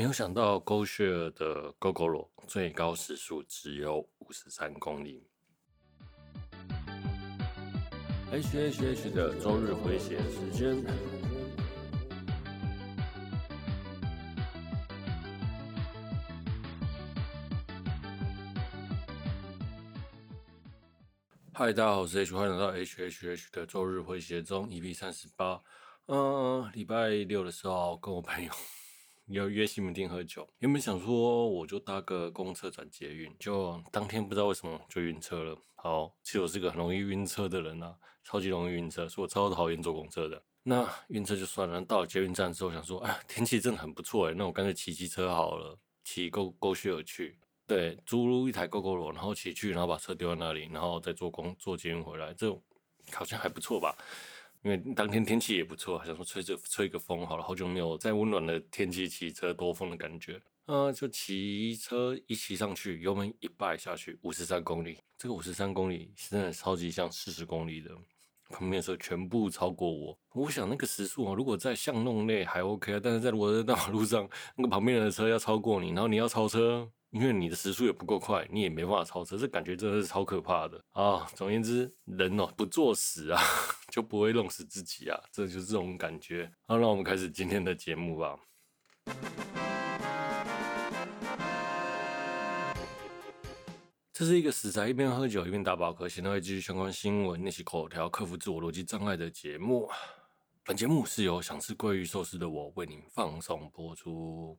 没有想到 g o s h a r 的 Gogoro 最高时速只有五十三公里。HHH 的周日回血时间。嗨，大家好，我是 H，欢迎来到 HHH 的周日回血中 EP 三十八。嗯，礼拜六的时候跟我朋友。要约西门町喝酒，原本想说我就搭个公车转捷运，就当天不知道为什么就晕车了。好，其实我是个很容易晕车的人啊，超级容易晕车，所以我超讨厌坐公车的。那晕车就算了，到了捷运站之后想说，哎，天气真的很不错诶，那我干脆骑机车好了，骑 Go GoShare 去，对，租一台 Gogoro，然后骑去，然后把车丢在那里，然后再坐公坐捷运回来，这种好像还不错吧。因为当天天气也不错，想说吹着吹个风好了，好久没有在温暖的天气骑车兜风的感觉。呃，就骑车一骑上去，油门一摆下去，五十三公里。这个五十三公里真的超级像四十公里的，旁边的车全部超过我。我想那个时速啊，如果在巷弄内还 OK 啊，但是在我的大马路上，那个旁边的车要超过你，然后你要超车。因为你的时速也不够快，你也没办法超车，这感觉真的是超可怕的啊！总言之，人哦不作死啊，就不会弄死自己啊，这就是这种感觉。好，那我们开始今天的节目吧。这是一个死宅一边喝酒一边打饱嗝，现在会继续相关新闻、练习口条、克服自我逻辑障碍的节目。本节目是由想吃鲑鱼寿司的我为您放送播出。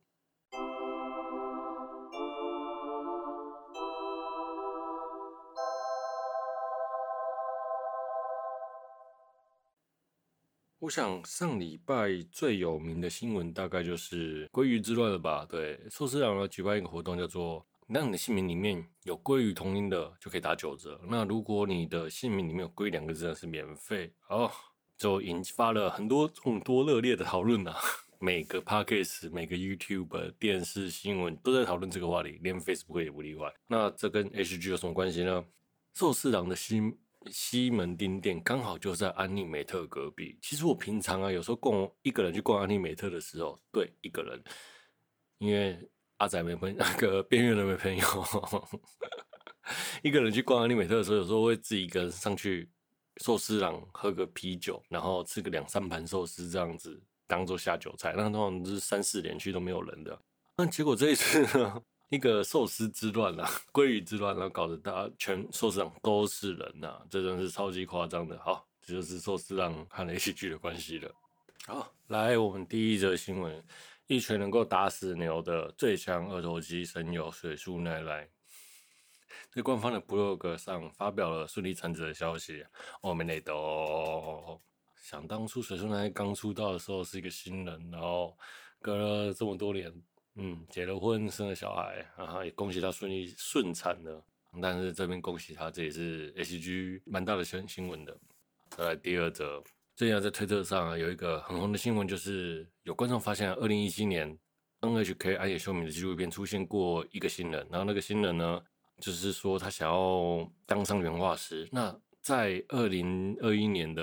我想上礼拜最有名的新闻大概就是鲑鱼之乱了吧？对，寿司郎呢举办一个活动，叫做“让你的姓名里面有鲑鱼同音的就可以打九折”。那如果你的姓名里面有“鲑”两个字，是免费哦，就引发了很多众多热烈的讨论啊！每个 Podcast、每个 YouTube、电视新闻都在讨论这个话题，连 Facebook 也不例外。那这跟 HG 有什么关系呢？寿司郎的新。西门町店刚好就在安利美特隔壁。其实我平常啊，有时候逛一个人去逛安利美特的时候，对一个人，因为阿仔没朋友，那个边缘人没朋友，一个人去逛安利美特的时候，有时候会自己一个人上去寿司郎喝个啤酒，然后吃个两三盘寿司这样子当做下酒菜。那通常是三四点去都没有人的，那结果这一次呢？一个寿司之乱啊，鲑鱼之乱，然后搞得大家全寿司上都是人呐、啊，这真是超级夸张的。好，这就是寿司郎和 HG 的关系了。好，来我们第一则新闻：一拳能够打死牛的最强二头肌声优水树奈奈，在官方的 blog 上发表了顺利产子的消息。我们内都想当初水树奈奈刚出道的时候是一个新人，然后隔了这么多年。嗯，结了婚，生了小孩，然后也恭喜他顺利顺产了。但是这边恭喜他，这也是 HG 蛮大的新新闻的。再来第二则，最近在推特上啊，有一个很红的新闻，就是有观众发现，二零一七年 NHK 安野秀明的纪录片出现过一个新人，然后那个新人呢，就是说他想要当上原画师。那在二零二一年的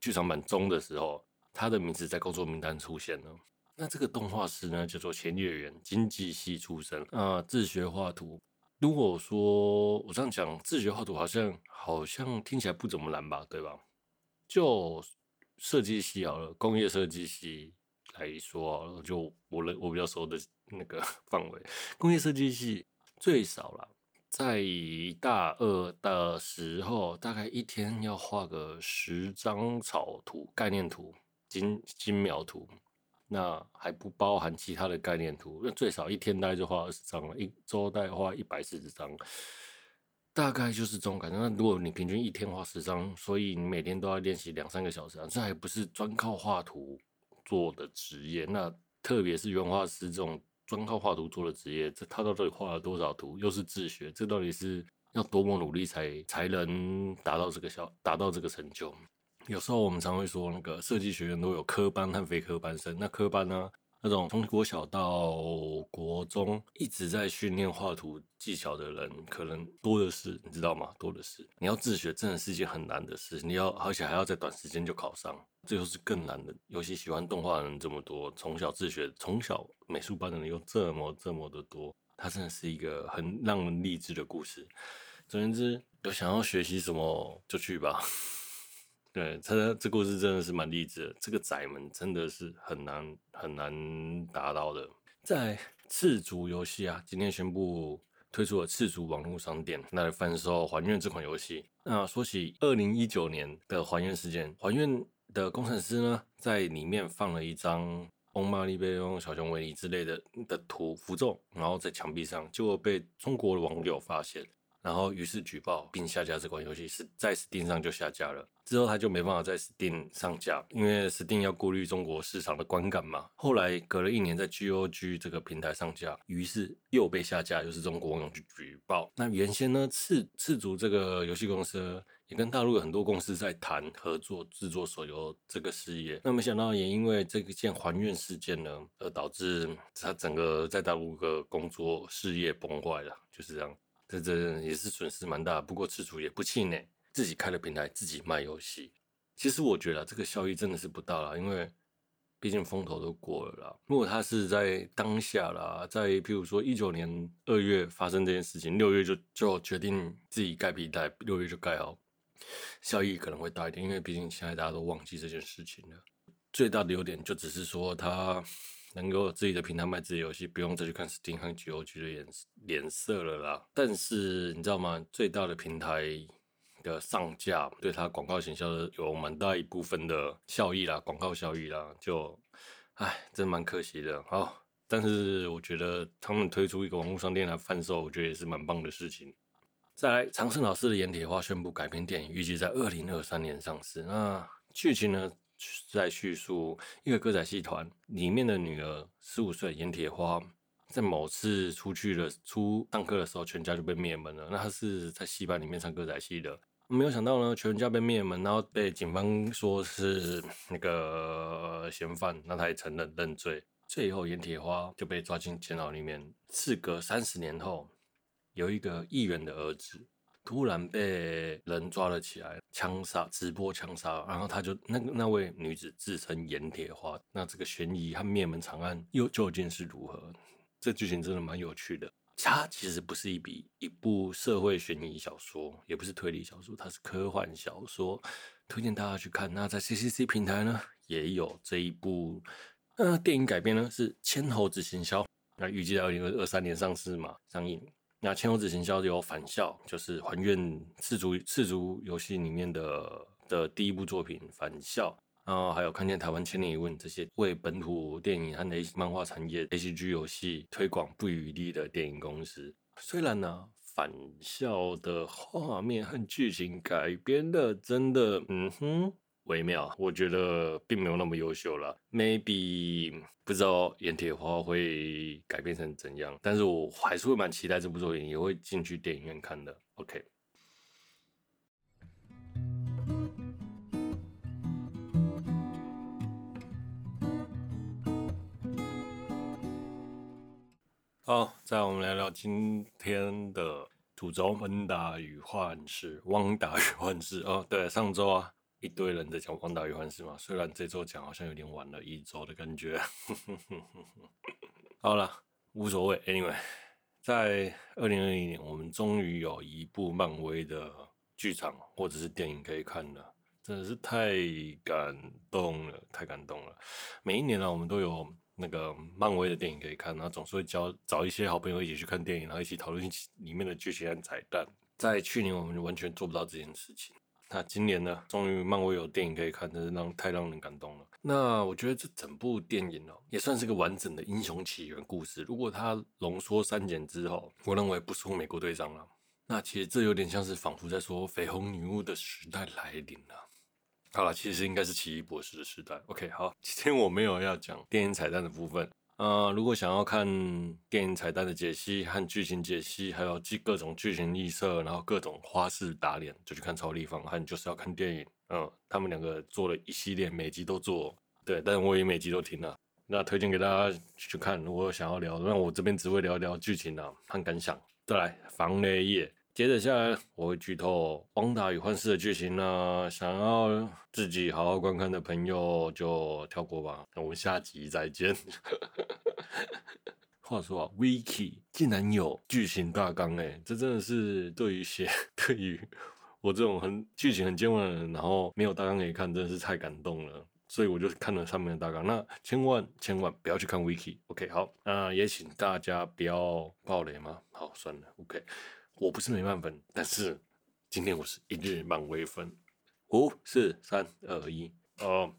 剧场版中的时候，他的名字在工作名单出现了。那这个动画师呢，叫做千叶原，经济系出身啊，自学画图。如果说我这样讲，自学画图好像好像听起来不怎么难吧，对吧？就设计系好了，工业设计系来说，就我的我比较熟的那个 范围，工业设计系最少了，在大二的时候，大概一天要画个十张草图、概念图、精精描图。那还不包含其他的概念图，那最少一天大概就画二十张了，一周大概画一百四十张，大概就是这种感觉。那如果你平均一天画十张，所以你每天都要练习两三个小时啊，这还不是专靠画图做的职业。那特别是原画师这种专靠画图做的职业，这他到底画了多少图？又是自学，这到底是要多么努力才才能达到这个效，达到这个成就？有时候我们常会说，那个设计学院都有科班和非科班生。那科班呢，那种从国小到国中一直在训练画图技巧的人，可能多的是，你知道吗？多的是。你要自学，真的是一件很难的事。你要，而且还要在短时间就考上，这就是更难的。尤其喜欢动画的人这么多，从小自学，从小美术班的人又这么这么的多，它真的是一个很让人励志的故事。总言之，有想要学习什么就去吧。对，他这故事真的是蛮励志的。这个宅门真的是很难很难达到的。在赤足游戏啊，今天宣布推出了赤足网络商店，来贩售还愿这款游戏。那说起二零一九年的还愿事件，还愿的工程师呢，在里面放了一张欧玛丽贝翁、小熊维尼之类的的图符咒，然后在墙壁上，结果被中国的网友发现。然后于是举报并下架这款游戏，是在 Steam 上就下架了。之后他就没办法在 Steam 上架，因为 Steam 要顾虑中国市场的观感嘛。后来隔了一年在 GOG 这个平台上架，于是又被下架，又是中国网友去举报。那原先呢，赤赤足这个游戏公司也跟大陆有很多公司在谈合作制作手游这个事业。那没想到也因为这个件还愿事件呢，而导致他整个在大陆的工作事业崩坏了，就是这样。这这也是损失蛮大，不过赤烛也不气馁，自己开了平台，自己卖游戏。其实我觉得这个效益真的是不大啦，因为毕竟风头都过了啦。如果他是在当下啦，在譬如说一九年二月发生这件事情，六月就就决定自己盖平台，六月就盖好，效益可能会大一点，因为毕竟现在大家都忘记这件事情了。最大的优点就只是说他。能够自己的平台卖自己游戏，不用再去看 Steam 和 GOG 的脸脸色了啦。但是你知道吗？最大的平台的上架，对它广告行销有蛮大一部分的效益啦，广告效益啦，就，唉，真蛮可惜的。好，但是我觉得他们推出一个网络商店来贩售，我觉得也是蛮棒的事情。再来，长胜老师的《阎铁花》宣布改编电影，预计在二零二三年上市。那剧情呢？在叙述一个歌仔戏团里面的女儿十五岁阎铁花，在某次出去了出上课的时候，全家就被灭门了。那她是在戏班里面唱歌仔戏的，没有想到呢，全家被灭门，然后被警方说是那个嫌犯，那他也承认认罪。最后阎铁花就被抓进监牢里面。事隔三十年后，有一个议员的儿子。突然被人抓了起来，枪杀，直播枪杀，然后他就那个那位女子自称盐铁花，那这个悬疑和灭门长案又究竟是如何？这剧情真的蛮有趣的。它其实不是一笔一部社会悬疑小说，也不是推理小说，它是科幻小说，推荐大家去看。那在 CCC 平台呢也有这一部，呃，电影改编呢是《千猴子行销》，那预计在二零二二三年上市嘛，上映。那《千猴子行销》有返校，就是还愿赤烛赤烛游戏里面的的第一部作品返校，然后还有看见台湾千年一问这些为本土电影和漫画产业 ACG 游戏推广不遗余力的电影公司。虽然呢，返校的画面和剧情改编的真的，嗯哼。微妙，我觉得并没有那么优秀了。Maybe 不知道盐铁花会改编成怎样，但是我还是会蛮期待这部作品，也会进去电影院看的。OK。好，再我们聊聊今天的主轴：汪达与幻视。汪达与幻视哦，对，上周啊。一堆人在讲《汪达与幻视》嘛，虽然这周讲好像有点晚了，一周的感觉。好了，无所谓。Anyway，在二零二一年，我们终于有一部漫威的剧场或者是电影可以看了，真的是太感动了，太感动了。每一年呢、我们都有那个漫威的电影可以看，然后总是会交找一些好朋友一起去看电影，然后一起讨论里面的剧情和彩蛋。在去年，我们就完全做不到这件事情。那今年呢，终于漫威有电影可以看，真是让太让人感动了。那我觉得这整部电影哦，也算是个完整的英雄起源故事。如果它浓缩删减之后，我认为不输美国队长了。那其实这有点像是仿佛在说绯红女巫的时代来临了。好了，其实应该是奇异博士的时代。OK，好，今天我没有要讲电影彩蛋的部分。呃，如果想要看电影彩蛋的解析和剧情解析，还有各种剧情预测，然后各种花式打脸，就去看超立方。还就是要看电影，嗯，他们两个做了一系列，每集都做，对，但是我也每集都听了。那推荐给大家去看。如果想要聊，那我这边只会聊一聊剧情啊，和感想。再来防雷夜，接着下来我会剧透《汪达与幻视》的剧情呢。想要自己好好观看的朋友就跳过吧。那我们下集再见。话说啊，Wiki 竟然有剧情大纲哎，这真的是对于写 对于我这种很剧情很健忘的人，然后没有大纲可以看，真的是太感动了。所以我就看了上面的大纲，那千万千万不要去看 Wiki。OK，好，那也请大家不要暴雷嘛。好，算了，OK，我不是美漫粉，但是今天我是一日漫威粉。五、四、三、二、一，哦，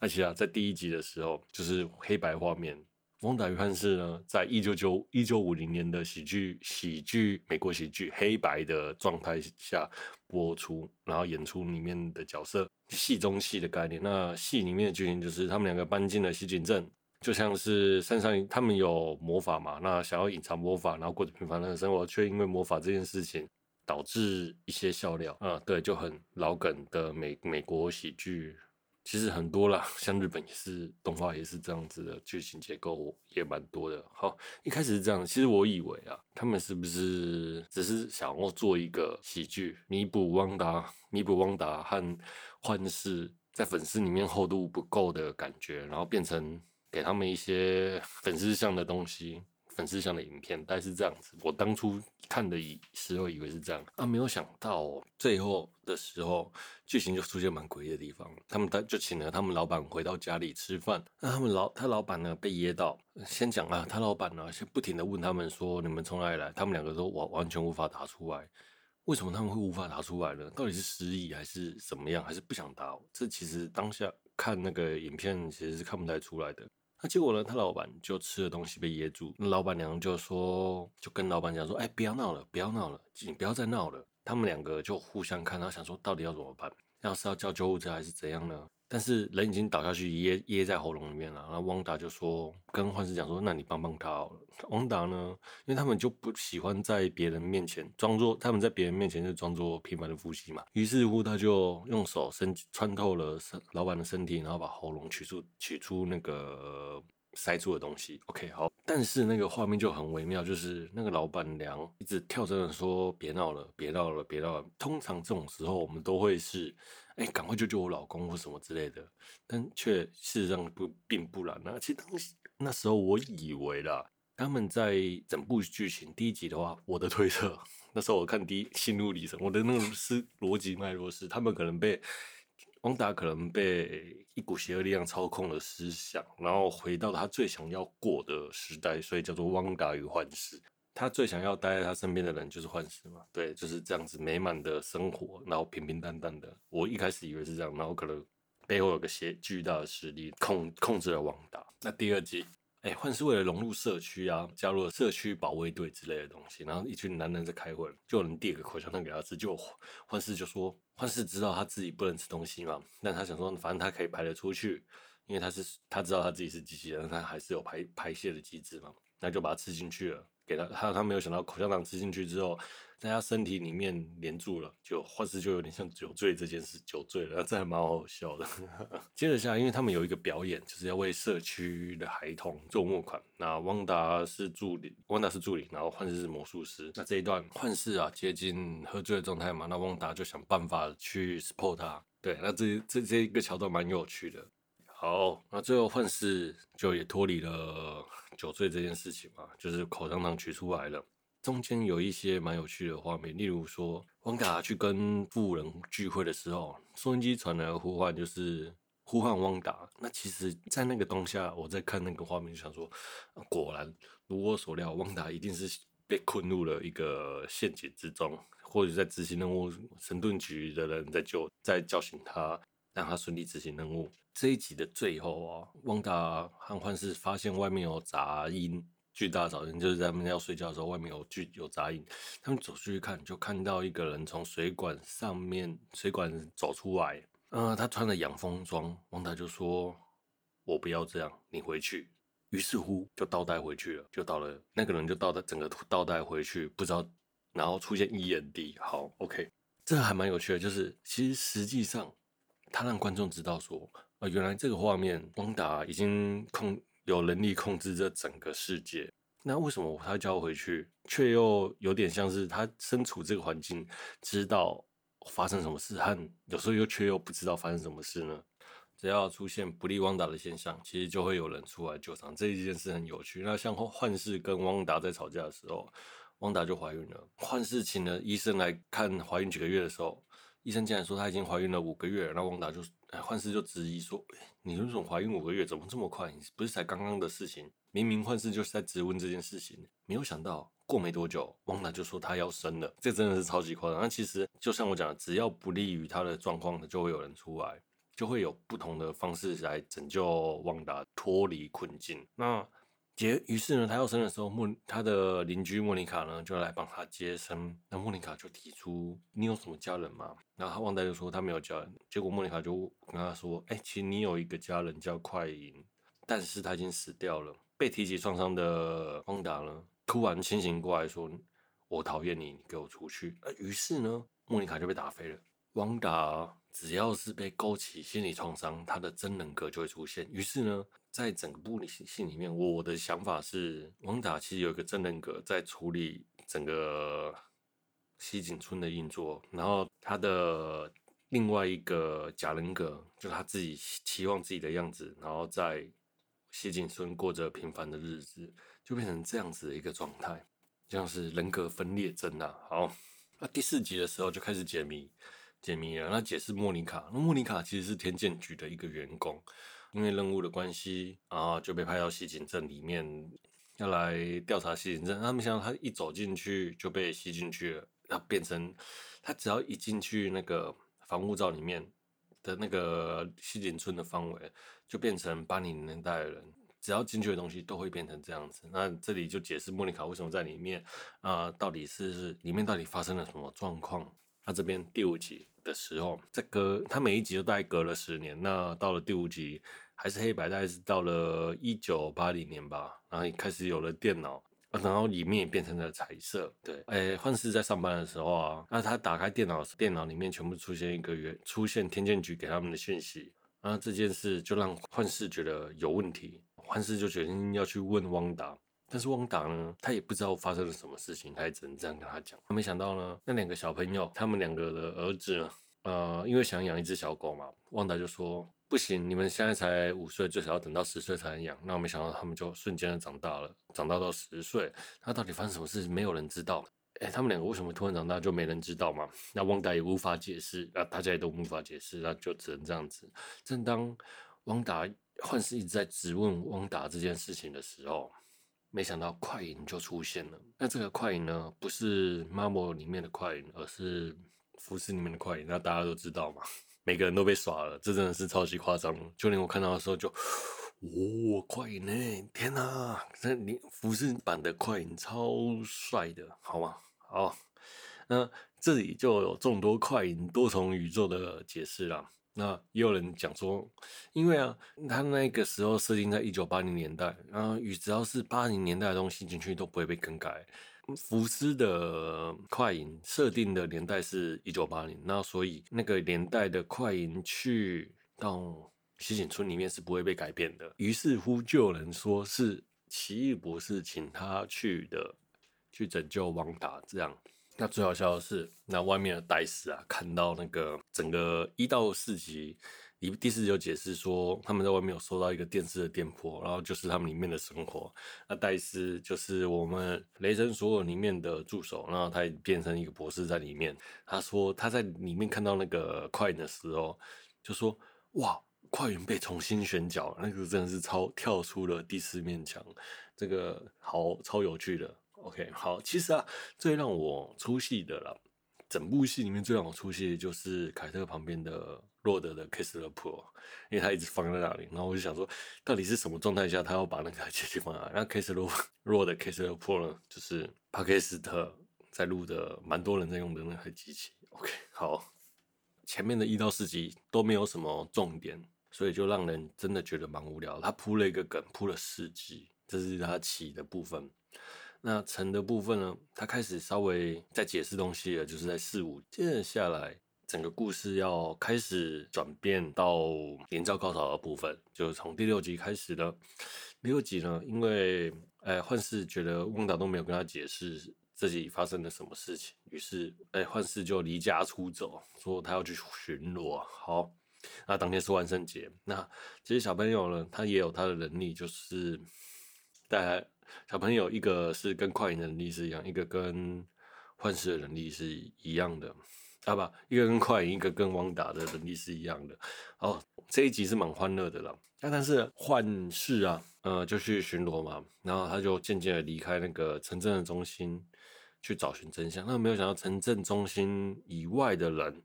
而且啊，在第一集的时候，就是黑白画面，汪达与幻视呢，在一九九一九五零年的喜剧喜剧美国喜剧黑白的状态下播出，然后演出里面的角色。戏中戏的概念，那戏里面的剧情就是他们两个搬进了西井镇，就像是山上他们有魔法嘛，那想要隐藏魔法，然后过着平凡的生活，却因为魔法这件事情导致一些笑料，啊，对，就很老梗的美美国喜剧。其实很多啦，像日本也是动画也是这样子的剧情结构也蛮多的。好，一开始是这样，其实我以为啊，他们是不是只是想要做一个喜剧，弥补汪达，弥补汪达和幻视在粉丝里面厚度不够的感觉，然后变成给他们一些粉丝向的东西。粉丝向的影片，但是这样子，我当初看的时候以为是这样啊，没有想到最后的时候剧情就出现蛮诡异的地方。他们他就请了他们老板回到家里吃饭，那他们老他老板呢被噎到，先讲啊，他老板呢先不停的问他们说，你们从哪里来？他们两个都完完全无法答出来，为什么他们会无法答出来呢？到底是失忆还是怎么样？还是不想答？这其实当下看那个影片其实是看不太出来的。那结果呢？他老板就吃的东西被噎住，那老板娘就说，就跟老板讲说：“哎，不要闹了，不要闹了，你不要再闹了。”他们两个就互相看，然后想说到底要怎么办？要是要叫救护车还是怎样呢？但是人已经倒下去噎噎在喉咙里面了，然后汪达就说跟幻视讲说：“那你帮帮他好了。”汪达呢，因为他们就不喜欢在别人面前装作他们在别人面前就装作平凡的夫妻嘛，于是乎他就用手伸穿透了身老板的身体，然后把喉咙取出取出那个塞住的东西。OK，好，但是那个画面就很微妙，就是那个老板娘一直跳着说：“别闹了，别闹了，别闹了。”通常这种时候我们都会是。哎，赶快救救我老公或什么之类的，但却事实上不并不然。那其实当时那时候我以为啦，他们在整部剧情第一集的话，我的推测，那时候我看第一心路历程，我的那个是逻辑脉络是，他们可能被汪达可能被一股邪恶力量操控了思想，然后回到他最想要过的时代，所以叫做汪达与幻视。他最想要待在他身边的人就是幻视嘛，对，就是这样子美满的生活，然后平平淡淡的。我一开始以为是这样，然后可能背后有个些巨大的实力控控制了王达。那第二集，哎，幻视为了融入社区啊，加入了社区保卫队之类的东西，然后一群男人在开会，就有人递个口香糖给他吃，就幻视就说，幻视知道他自己不能吃东西嘛，但他想说，反正他可以排得出去，因为他是他知道他自己是机器人，他还是有排排泄的机制嘛，那就把它吃进去了。给他，他他没有想到口香糖吃进去之后，在他身体里面连住了，就幻视就有点像酒醉这件事，酒醉了，这还蛮好笑的。接着下来，因为他们有一个表演，就是要为社区的孩童做募款。那汪达是助理，汪达是助理，然后幻视是魔术师。那这一段幻视啊接近喝醉的状态嘛，那汪达就想办法去 support 他。对，那这这这一个桥段蛮有趣的。好，那最后幻视就也脱离了。酒醉这件事情嘛，就是口香糖取出来了。中间有一些蛮有趣的画面，例如说，汪达去跟富人聚会的时候，收音机传来的呼唤，就是呼唤汪达。那其实，在那个当下，我在看那个画面，就想说，果然如我所料，汪达一定是被困入了一个陷阱之中，或者在执行任务，神盾局的人在救，在叫醒他，让他顺利执行任务。这一集的最后啊，汪达和幻视发现外面有杂音，巨大噪音，就是在他们要睡觉的时候，外面有巨有杂音。他们走出去看，就看到一个人从水管上面水管走出来，呃，他穿着养蜂装。汪达就说：“我不要这样，你回去。”于是乎就倒带回去了，就到了那个人就倒带整个倒带回去，不知道，然后出现 END。好，OK，这还蛮有趣的，就是其实实际上他让观众知道说。啊，原来这个画面，汪达已经控有能力控制这整个世界。那为什么他叫回去，却又有点像是他身处这个环境，知道发生什么事，和有时候又却又不知道发生什么事呢？只要出现不利汪达的现象，其实就会有人出来救场。这一件事很有趣。那像幻视跟汪达在吵架的时候，汪达就怀孕了。幻视请了医生来看怀孕几个月的时候，医生竟然说她已经怀孕了五个月了。那汪达就幻视就质疑说：“你这种怀孕五个月？怎么这么快？不是才刚刚的事情？”明明幻视就是在质问这件事情。没有想到过没多久，汪达就说她要生了。这真的是超级夸张。那其实就像我讲的，只要不利于她的状况，就会有人出来。就会有不同的方式来拯救汪达脱离困境。那结于是呢，他要生的时候，莫他的邻居莫妮卡呢就来帮他接生。那莫妮卡就提出：“你有什么家人吗？”然后他汪达就说他没有家人。结果莫妮卡就跟他说：“哎、其实你有一个家人叫快银，但是他已经死掉了。”被提起创伤的旺达呢，突然清醒过来说：“我讨厌你，你给我出去。”呃，于是呢，莫妮卡就被打飞了。旺达。只要是被勾起心理创伤，他的真人格就会出现。于是呢，在整个部戏里面，我的想法是，汪达其实有一个真人格在处理整个西井村的运作，然后他的另外一个假人格，就他自己期望自己的样子，然后在西井村过着平凡的日子，就变成这样子的一个状态，像是人格分裂症啊。好，那第四集的时候就开始解谜。解谜了，那解释莫妮卡。那莫妮卡其实是天剑局的一个员工，因为任务的关系，然后就被派到西井镇里面，要来调查西井镇。他们想他一走进去就被吸进去了，那变成他只要一进去那个防护罩里面的那个西井村的范围，就变成八零年代的人，只要进去的东西都会变成这样子。那这里就解释莫妮卡为什么在里面啊、到底是里面到底发生了什么状况？那这边第五集。的时候，在隔他每一集都大概隔了十年，那到了第五集还是黑白，大概是到了一九八零年吧，然后开始有了电脑，然后里面也变成了彩色。对，哎，幻视在上班的时候啊，那他打开电脑，电脑里面全部出现一个原，出现天剑局给他们的讯息，然后这件事就让幻视觉得有问题，幻视就决定要去问汪达。但是汪达呢，他也不知道发生了什么事情，他也只能这样跟他讲。他没想到呢，那两个小朋友，他们两个的儿子呢，呃，因为想养一只小狗嘛，旺达就说不行，你们现在才五岁，最少要等到十岁才能养。那我没想到他们就瞬间的长大了，长大到十岁。那到底发生什么事，没有人知道。哎，他们两个为什么突然长大，就没人知道嘛？那旺达也无法解释，啊，大家也都无法解释，那就只能这样子。正当旺达幻视一直在质问旺达这件事情的时候。没想到快银就出现了。那这个快银呢，不是漫威里面的快银，而是福斯里面的快银。那大家都知道嘛，每个人都被耍了，这真的是超级夸张。就连我看到的时候就，哇，快银呢？天哪！这你福斯版的快银超帅的，好吗？好，那这里就有众多快银多重宇宙的解释了。那也有人讲说，因为啊，他那个时候设定在一九八零年代，然后与只要是八零年代的东西进去都不会被更改。福斯的快银设定的年代是一九八零，那所以那个年代的快银去到西井村里面是不会被改变的。于是乎，就有人说是奇异博士请他去的，去拯救汪达这样。那最好笑的是，那外面的戴斯啊，看到那个整个一到四集，里第四集有解释说，他们在外面有收到一个电视的电波，然后就是他们里面的生活。那戴斯就是我们雷神索尔里面的助手，然后他也变成一个博士在里面。他说他在里面看到那个快银的时候，就说哇，快银被重新选角，那个真的是超跳出了第四面墙，这个好超有趣的。OK，好，其实啊，最让我出戏的了，整部戏里面最让我出戏的就是凯特旁边的洛德的 Kessler Pro，因为他一直放在那里，然后我就想说，到底是什么状态下他要把那个机器放在那？那 Kessler Pro 的 Kessler Pro 呢，就是帕克斯特在录的，蛮多人在用的那台机器。OK，好，前面的一到四集都没有什么重点，所以就让人真的觉得蛮无聊。他铺了一个梗，铺了四集，这是他起的部分。那成的部分呢，他开始稍微在解释东西了，就是在四五，接着下来，整个故事要开始转变到连招高潮的部分，就从第六集开始了。第六集呢，因为哎，幻视觉得汪达都没有跟他解释自己发生了什么事情，于是哎，幻视就离家出走，说他要去巡逻。好，那当天是万圣节，那这些小朋友呢，他也有他的能力，就是带小朋友，一个是跟快银的能力是一样，一个跟幻视的能力是一样的。啊不，一个跟快银，一个跟汪达的能力是一样的。哦，这一集是蛮欢乐的了。那但是幻视啊，呃，就去巡逻嘛，然后他就渐渐的离开那个城镇的中心，去找寻真相。那没有想到城镇中心以外的人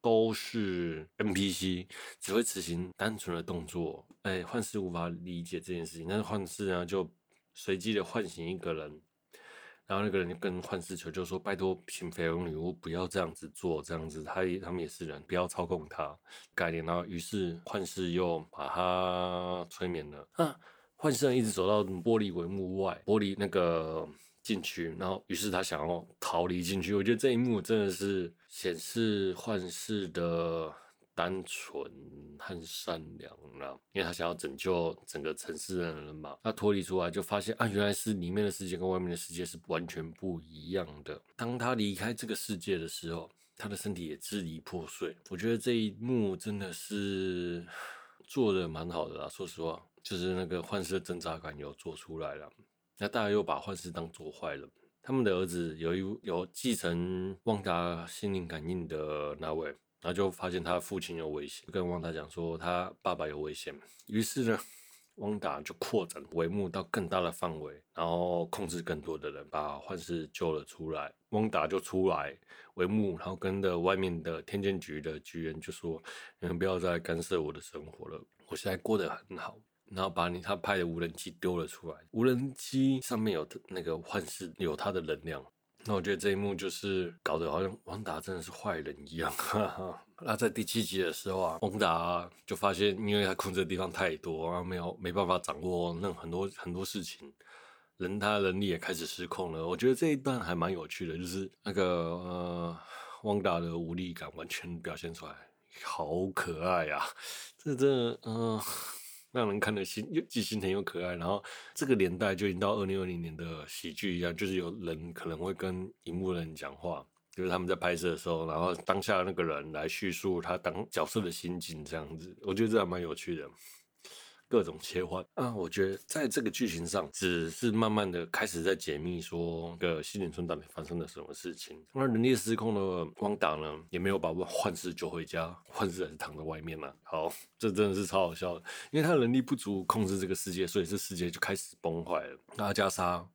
都是 NPC，只会执行单纯的动作。哎，幻视无法理解这件事情，但是幻视呢，就随机的唤醒一个人。然后那个人就跟幻视求救说：“拜托，请绯红女巫不要这样子做，这样子他他们也是人，不要操控他。”概念。然后于是幻视又把他催眠了。啊，幻视一直走到玻璃帷幕外，玻璃那个禁区，然后于是他想要逃离禁区。我觉得这一幕真的是显示幻视的。单纯和善良了，因为他想要拯救整个城市的人嘛。他脱离出来就发现啊，原来是里面的世界跟外面的世界是完全不一样的。当他离开这个世界的时候，他的身体也支离破碎。我觉得这一幕真的是做的蛮好的啦。说实话，就是那个幻视的挣扎感有做出来了。那大家又把幻视当做坏了。他们的儿子有一有继承旺达心灵感应的那位。然后就发现他父亲有危险，跟汪达讲说他爸爸有危险。于是呢，汪达就扩展帷幕到更大的范围，然后控制更多的人，把幻视救了出来。汪达就出来帷幕，然后跟着外面的天剑局的局员就说：“你们不要再干涉我的生活了，我现在过得很好。”然后把你他派的无人机丢了出来，无人机上面有那个幻视，有他的能量。那我觉得这一幕就是搞得好像王达真的是坏人一样。哈哈。那在第七集的时候啊，王达就发现，因为他控制的地方太多，然后没有没办法掌握那很多很多事情，人他能力也开始失控了。我觉得这一段还蛮有趣的，就是那个呃，汪达的无力感完全表现出来，好可爱呀、啊！这这嗯。让人看得心又既心疼又可爱，然后这个年代就已经到二零二零年的喜剧一样，就是有人可能会跟荧幕人讲话，就是他们在拍摄的时候，然后当下那个人来叙述他当角色的心境，这样子，我觉得这还蛮有趣的。各种切换啊，我觉得在这个剧情上，只是慢慢的开始在解密，说个西点村到底发生了什么事情。那能力失控的汪达呢，也没有把幻视救回家，幻视还是躺在外面了。好，这真的是超好笑的，因为他能力不足控制这个世界，所以这世界就开始崩坏了。阿加莎，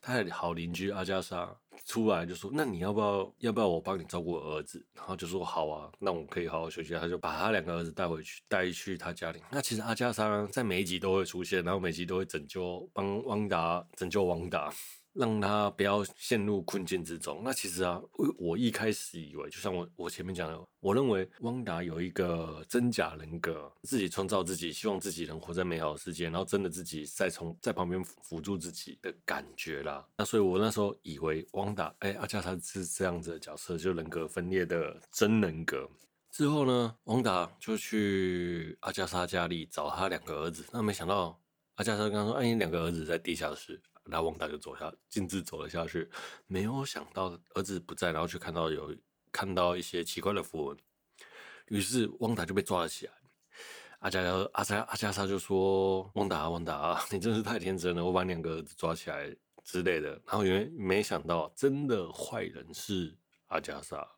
他的好邻居阿加莎。出来就说，那你要不要要不要我帮你照顾儿子？然后就说好啊，那我可以好好休息。他就把他两个儿子带回去，带去他家里。那其实阿加莎，在每一集都会出现，然后每集都会拯救，帮汪达拯救汪达。让他不要陷入困境之中。那其实啊，我我一开始以为，就像我我前面讲的，我认为汪达有一个真假人格，自己创造自己，希望自己能活在美好的世界，然后真的自己在从在旁边辅助自己的感觉啦。那所以我那时候以为汪达，哎，阿加莎是这样子的角色，就人格分裂的真人格。之后呢，汪达就去阿加莎家里找他两个儿子，那没想到阿加莎刚刚说，哎，两个儿子在地下室。然后汪达就走下，径自走了下去。没有想到儿子不在，然后却看到有看到一些奇怪的符文，于是旺达就被抓了起来。阿加莎阿加阿加莎就说：“旺达旺达，你真是太天真了，我把两个儿子抓起来之类的。”然后因为没想到真的坏人是阿加莎。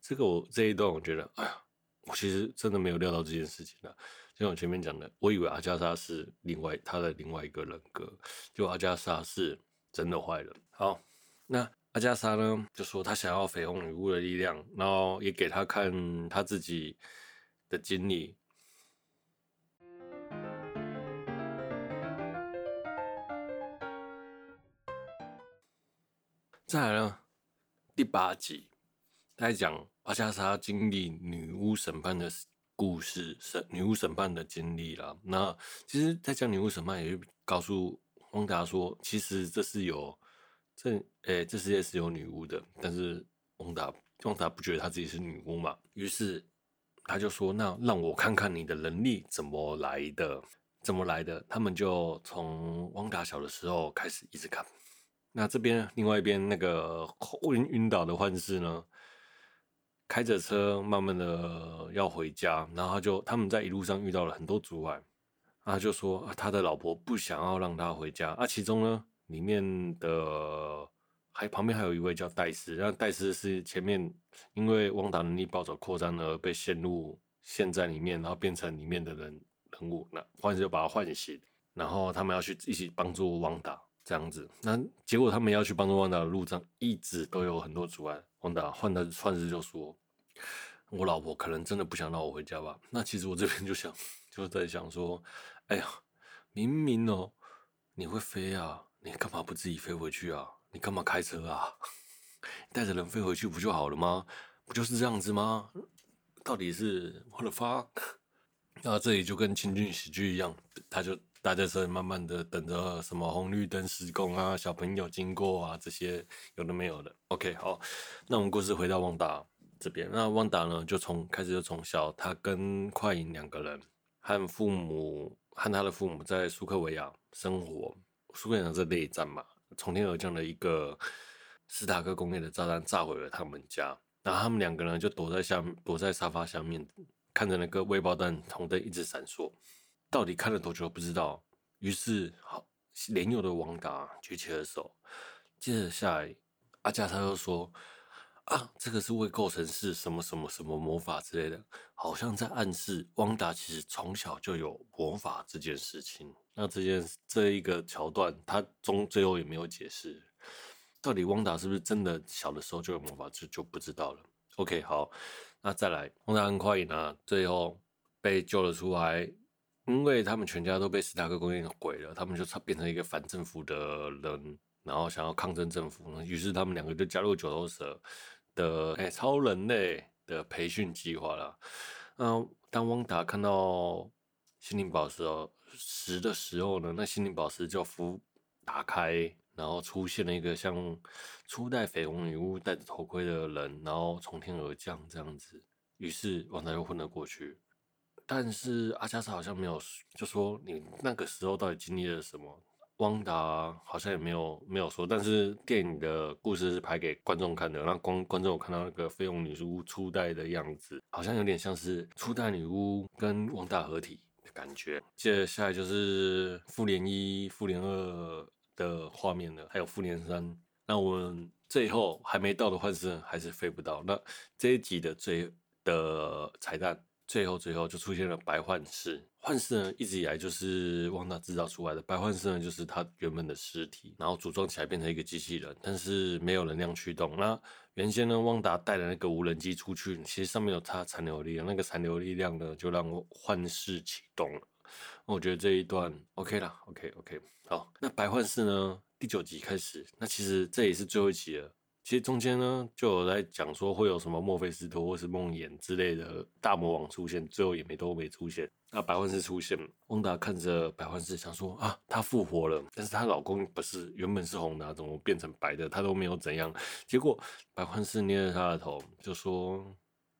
这个我这一段我觉得，哎呀，我其实真的没有料到这件事情的。像我前面讲的，我以为阿加莎是另外他的另外一个人格，就阿加莎是真的坏人。好，那阿加莎呢，就说他想要绯红女巫的力量，然后也给他看他自己的经历。再来呢，第八集，他讲阿加莎经历女巫审判的。故事审女巫审判的经历啦，那其实，在讲女巫审判，也就告诉汪达说，其实这是有这诶、这世界是有女巫的，但是汪达汪达不觉得他自己是女巫嘛，于是他就说，那让我看看你的能力怎么来的。怎么来的？他们就从汪达小的时候开始一直看。那这边另外一边那个晕晕倒的幻视呢，开着车慢慢的要回家，然后他就他们在一路上遇到了很多阻碍，他就说他的老婆不想要让他回家啊。其中呢，里面的还旁边还有一位叫戴斯，那戴斯是前面因为汪达能力暴走扩张而被陷入陷在里面，然后变成里面的人人物，那幻视就把他唤醒，然后他们要去一起帮助汪达。这样子，那结果他们要去帮助汪达的路上，一直都有很多阻碍。换的换日就说：“我老婆可能真的不想让我回家吧？”那其实我这边就想，就在想说：“哎呀，明明哦，你会飞啊，你干嘛不自己飞回去啊？你干嘛开车啊？带着人飞回去不就好了吗？不就是这样子吗？到底是 what the fuck？那这里就跟情景喜剧一样，他就。”大家是慢慢的等着什么红绿灯施工啊，小朋友经过啊，这些有的没有的。OK，好，那我们故事回到旺达这边。那旺达呢，就从开始就从小，他跟快银两个人和父母和他的父母在苏克维亚生活。苏克维亚是内战嘛，从天而降的一个斯塔克工业的炸弹炸毁了他们家，然后他们两个人就躲在下躲在沙发下面，看着那个未爆弹红灯一直闪烁。到底看了多久不知道，于是好年幼的汪达举起了手，接着下来，阿加莎又说：“啊，这个是未构成是什么什么什么魔法之类的，好像在暗示汪达其实从小就有魔法这件事情。那这件这一个桥段，他终最后也没有解释，到底汪达是不是真的小的时候就有魔法，这就，就不知道了。OK，好，那再来，汪达很快呢，最后被救了出来。”因为他们全家都被斯塔克工业毁了，他们就变成一个反政府的人，然后想要抗争政府呢。于是他们两个就加入九头蛇的哎超人类的培训计划了。嗯，当汪达看到心灵宝石时的时候呢，那心灵宝石就浮打开，然后出现了一个像初代绯红女巫戴着头盔的人，然后从天而降这样子。于是汪达又昏了过去。但是阿加莎好像没有，就说你那个时候到底经历了什么？汪达好像也没有没有说。但是电影的故事是拍给观众看的，让观观众看到那个绯红女巫初代的样子，好像有点像是初代女巫跟汪达合体的感觉。接下来就是复联一、复联二的画面了，还有复联三。那我们最后还没到的幻视还是飞不到。那这一集的最的彩蛋。最后，最后就出现了白幻视。幻视呢，一直以来就是旺达制造出来的。白幻视呢，就是他原本的尸体，然后组装起来变成一个机器人，但是没有能量驱动。那原先呢，旺达带的那个无人机出去，其实上面有他残留力量，那个残留力量呢，就让幻视启动了。我觉得这一段 OK 啦，OK OK。好，那白幻视呢，第九集开始，那其实这也是最后一集了。其实中间呢，就有在讲说会有什么墨菲斯托或是梦魇之类的大魔王出现，最后也没都没出现。那白幻视出现，翁达看着白幻视，想说啊，她复活了，但是她老公不是原本是红的，怎么变成白的？她都没有怎样。结果白幻视捏着她的头，就说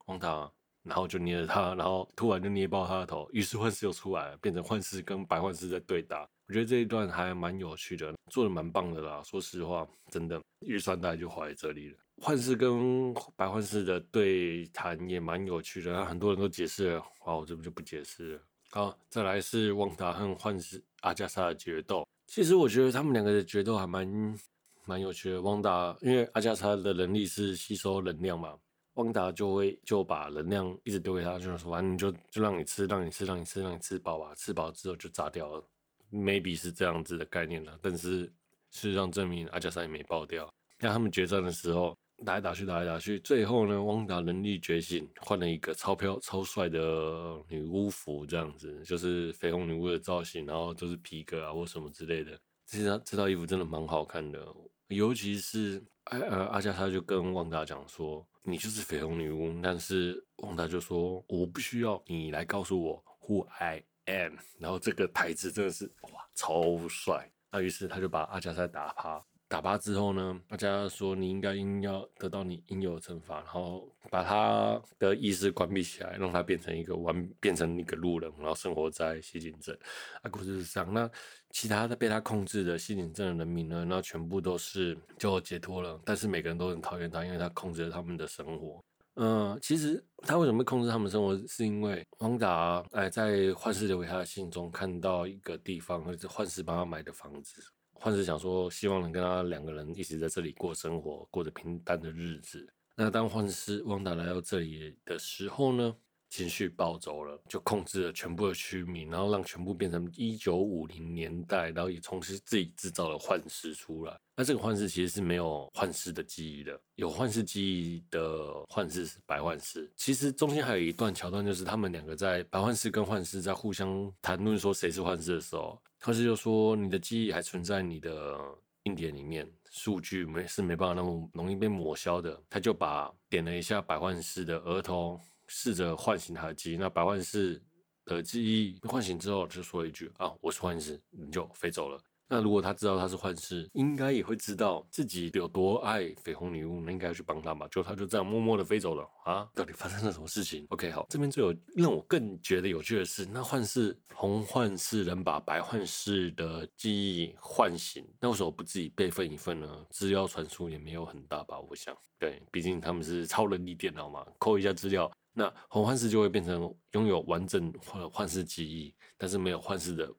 翁达，然后就捏着她，然后突然就捏爆她的头，于是幻视又出来了，变成幻视跟白幻视在对打。我觉得这一段还蛮有趣的，做的蛮棒的啦。说实话，真的预算大概就花在这里了。幻视跟白幻视的对谈也蛮有趣的，很多人都解释了，好，我这边就不解释了。好，再来是旺达和幻视阿加莎的决斗。其实我觉得他们两个的决斗还蛮蛮有趣的。旺达因为阿加莎的能力是吸收能量嘛，旺达就会就把能量一直丢给他，就是说，反正你就就让你吃，让你吃，让你吃，让你吃饱吧，吃饱之后就炸掉了。Maybe 是这样子的概念了，但是事实上证明阿加莎也没爆掉。那他们决战的时候打来打去，打来打去，最后呢，汪达能力觉醒，换了一个超飘超帅的女巫服，这样子就是绯红女巫的造型，然后就是皮革啊或什么之类的。其实这套衣服真的蛮好看的，尤其是阿呃阿加莎就跟旺达讲说，你就是绯红女巫，但是旺达就说我不需要你来告诉我 who I。M，然后这个台词真的是哇超帅，那于是他就把阿加莎打趴，打趴之后呢，大家说你应该应要得到你应有的惩罚，然后把他的意识关闭起来，让他变成一个完变成一个路人，然后生活在西井镇。啊，故事是这样。那其他的被他控制的西井镇的人民呢，那全部都是就解脱了，但是每个人都很讨厌他，因为他控制了他们的生活。嗯、其实他为什么会控制他们生活，是因为汪达哎在幻视留给他的信中看到一个地方，或者幻视帮他买的房子。幻视想说，希望能跟他两个人一起在这里过生活，过着平淡的日子。那当幻视汪达来到这里的时候呢，情绪暴走了，就控制了全部的居民，然后让全部变成一九五零年代，然后也重新自己制造了幻视出来。那这个幻视其实是没有幻视的记忆的，有幻视记忆的幻视是白幻视。其实中间还有一段桥段，就是他们两个在白幻视跟幻视在互相谈论说谁是幻视的时候。幻视就说：“你的记忆还存在你的硬碟里面，数据没是没办法那么容易被抹消的。”他就把点了一下白幻视的额头，试着唤醒他的记忆。那白幻视的记忆唤醒之后，就说一句：“啊，我是幻视。”你就飞走了。那如果他知道他是幻视，应该也会知道自己有多爱绯红女巫，那应该要去帮他吧？就他就这样默默的飞走了啊？到底发生了什么事情？OK，好，这边最有让我更觉得有趣的是，那幻视红幻视能把白幻视的记忆唤醒，那为什么不自己备份一份呢？资料传输也没有很大吧？我想，对，毕竟他们是超能力电脑嘛，扣一下资料，那红幻视就会变成拥有完整幻幻视记忆，但是没有幻视的。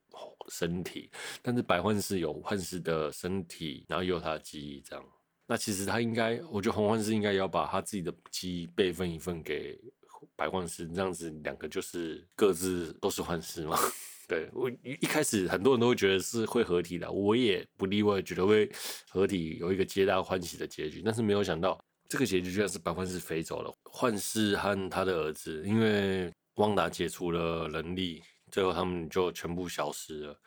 身体，但是白幻视有幻视的身体，然后也有他的记忆，这样。那其实他应该，我觉得红幻视应该要把他自己的记忆备份一份给白幻视，这样子两个就是各自都是幻视嘛。对，我一开始很多人都会觉得是会合体的，我也不例外，觉得会合体有一个皆大欢喜的结局，但是没有想到这个结局居然是白幻视飞走了，幻视和他的儿子，因为汪达解除了能力。最后他们就全部消失了，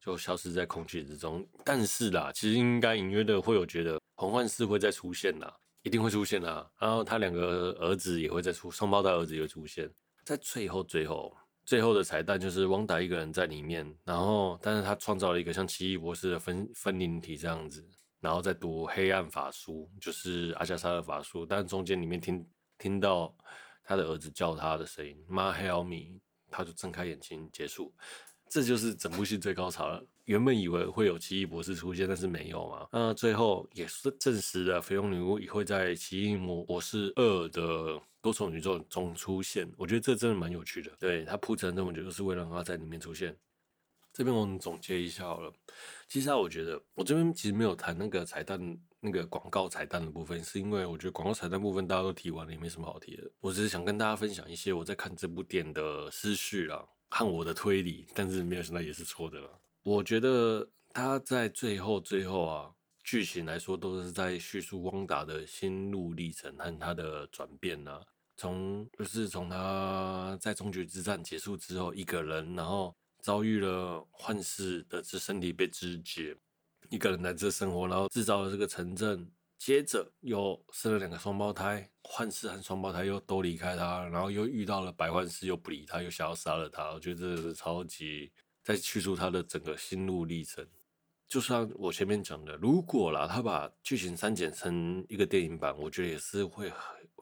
就消失在空气之中。但是啦，其实应该隐约的会有觉得红幻视会再出现啦，一定会出现啦。然后他两个儿子也会再出，双胞胎儿子也会出现。在最后最后最后的彩蛋就是汪达一个人在里面，然后但是他创造了一个像奇异博士的分分灵体这样子，然后在读黑暗法书，就是阿加莎的法书。但中间里面听听到他的儿子叫他的声音，Ma help me。他就睁开眼睛结束，这就是整部戏最高潮了。原本以为会有奇异博士出现，但是没有嘛。那最后也是证实了绯红女巫也会在奇异博士二的多重宇宙中出现。我觉得这真的蛮有趣的。对，他铺陈这么久，就是为了让他在里面出现。这边我们总结一下好了。其实啊，我觉得我这边其实没有谈那个彩蛋。那个广告彩蛋的部分，是因为我觉得广告彩蛋部分大家都提完了，也没什么好提的。我只是想跟大家分享一些我在看这部电影的思绪啦，和我的推理，但是没有想到也是错的了。我觉得他在最后最后啊，剧情来说都是在叙述汪达的心路历程和他的转变呐。从就是从他在终局之战结束之后，一个人，然后遭遇了幻视的这身体被肢解。一个人在这生活，然后制造了这个城镇，接着又生了两个双胞胎，幻视和双胞胎又都离开他，然后又遇到了白幻视，又不理他，又想要杀了他。我觉得这是超级在叙述他的整个心路历程。就像我前面讲的，如果啦，他把剧情删减成一个电影版，我觉得也是会，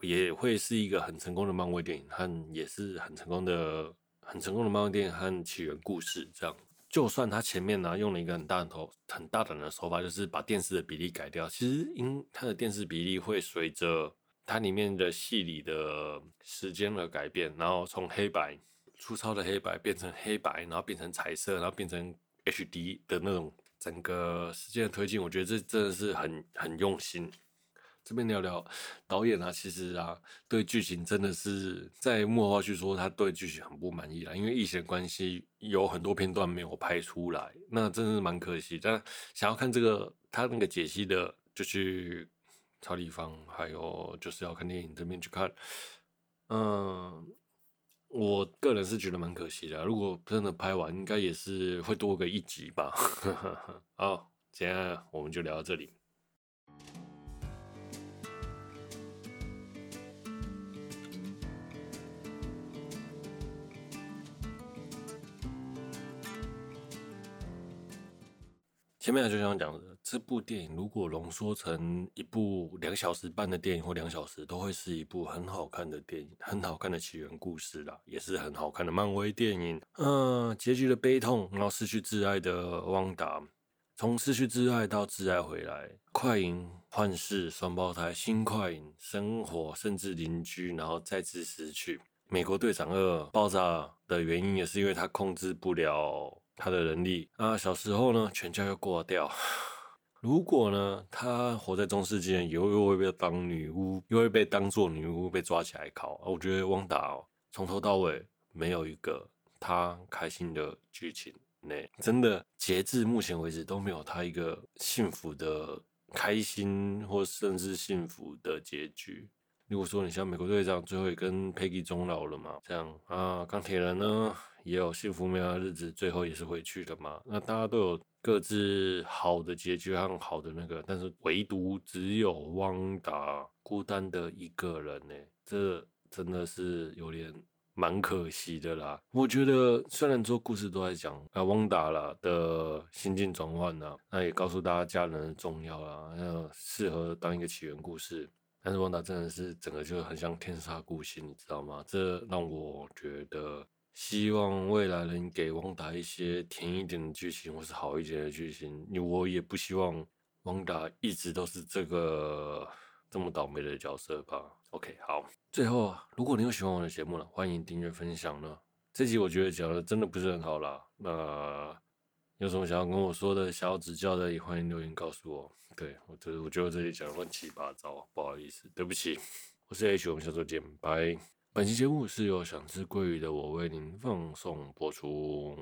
也会是一个很成功的漫威电影，和也是很成功的、很成功的漫威电影和起源故事这样。就算他前面呢、用了一个很大头、很大胆的手法，就是把电视的比例改掉。其实因他的电视比例会随着它里面的戏里的时间而改变，然后从黑白粗糙的黑白变成黑白，然后变成彩色，然后变成 HD 的那种整个时间的推进。我觉得这真的是很很用心。这边聊聊导演啊，其实啊，对剧情真的是在幕后去说，他对剧情很不满意啦，因为疫情关系有很多片段没有拍出来，那真的是蛮可惜。但想要看这个他那个解析的，就去超立方，还有就是要看电影这边去看。嗯，我个人是觉得蛮可惜的，如果真的拍完，应该也是会多个一集吧。好，今天我们就聊到这里。前面就像讲的，这部电影如果浓缩成一部两小时半的电影或两小时，都会是一部很好看的电影，很好看的起源故事啦，也是很好看的漫威电影。嗯、呃，结局的悲痛，然后失去挚爱的汪达，从失去挚爱到挚爱回来，快银幻视双胞胎，新快银生活甚至邻居，然后再次失去。美国队长二爆炸的原因也是因为他控制不了他的能力啊，小时候呢，全家又挂掉。如果呢，他活在中世纪，以后又会被当女巫，又会被当做女巫被抓起来烤。我觉得汪达哦，从头到尾没有一个他开心的剧情，那真的截至目前为止都没有他一个幸福的、开心或甚至幸福的结局。如果说你像美国队长最后也跟佩吉终老了嘛，这样啊，钢铁人呢也有幸福美好的日子，最后也是回去了嘛，那大家都有。各自好的结局和好的那个，但是唯独只有汪达孤单的一个人呢，这真的是有点蛮可惜的啦。我觉得虽然说故事都在讲啊汪达啦的心境转换呐，那也告诉大家家人的重要啦，那适合当一个起源故事。但是旺达真的是整个就很像天煞孤星，你知道吗？这让我觉得。希望未来能给旺达一些甜一点的剧情，或是好一点的剧情。我也不希望旺达一直都是这个这么倒霉的角色吧。OK，好，最后啊，如果你有喜欢我的节目了，欢迎订阅分享呢。这集我觉得讲的真的不是很好啦，那有什么想要跟我说的、想要指教的，也欢迎留言告诉我。对，我这我觉得这里讲的乱七八糟，不好意思，对不起。我是 H，我们下周见，拜。本期节目是由想吃鲑鱼的我为您放送播出。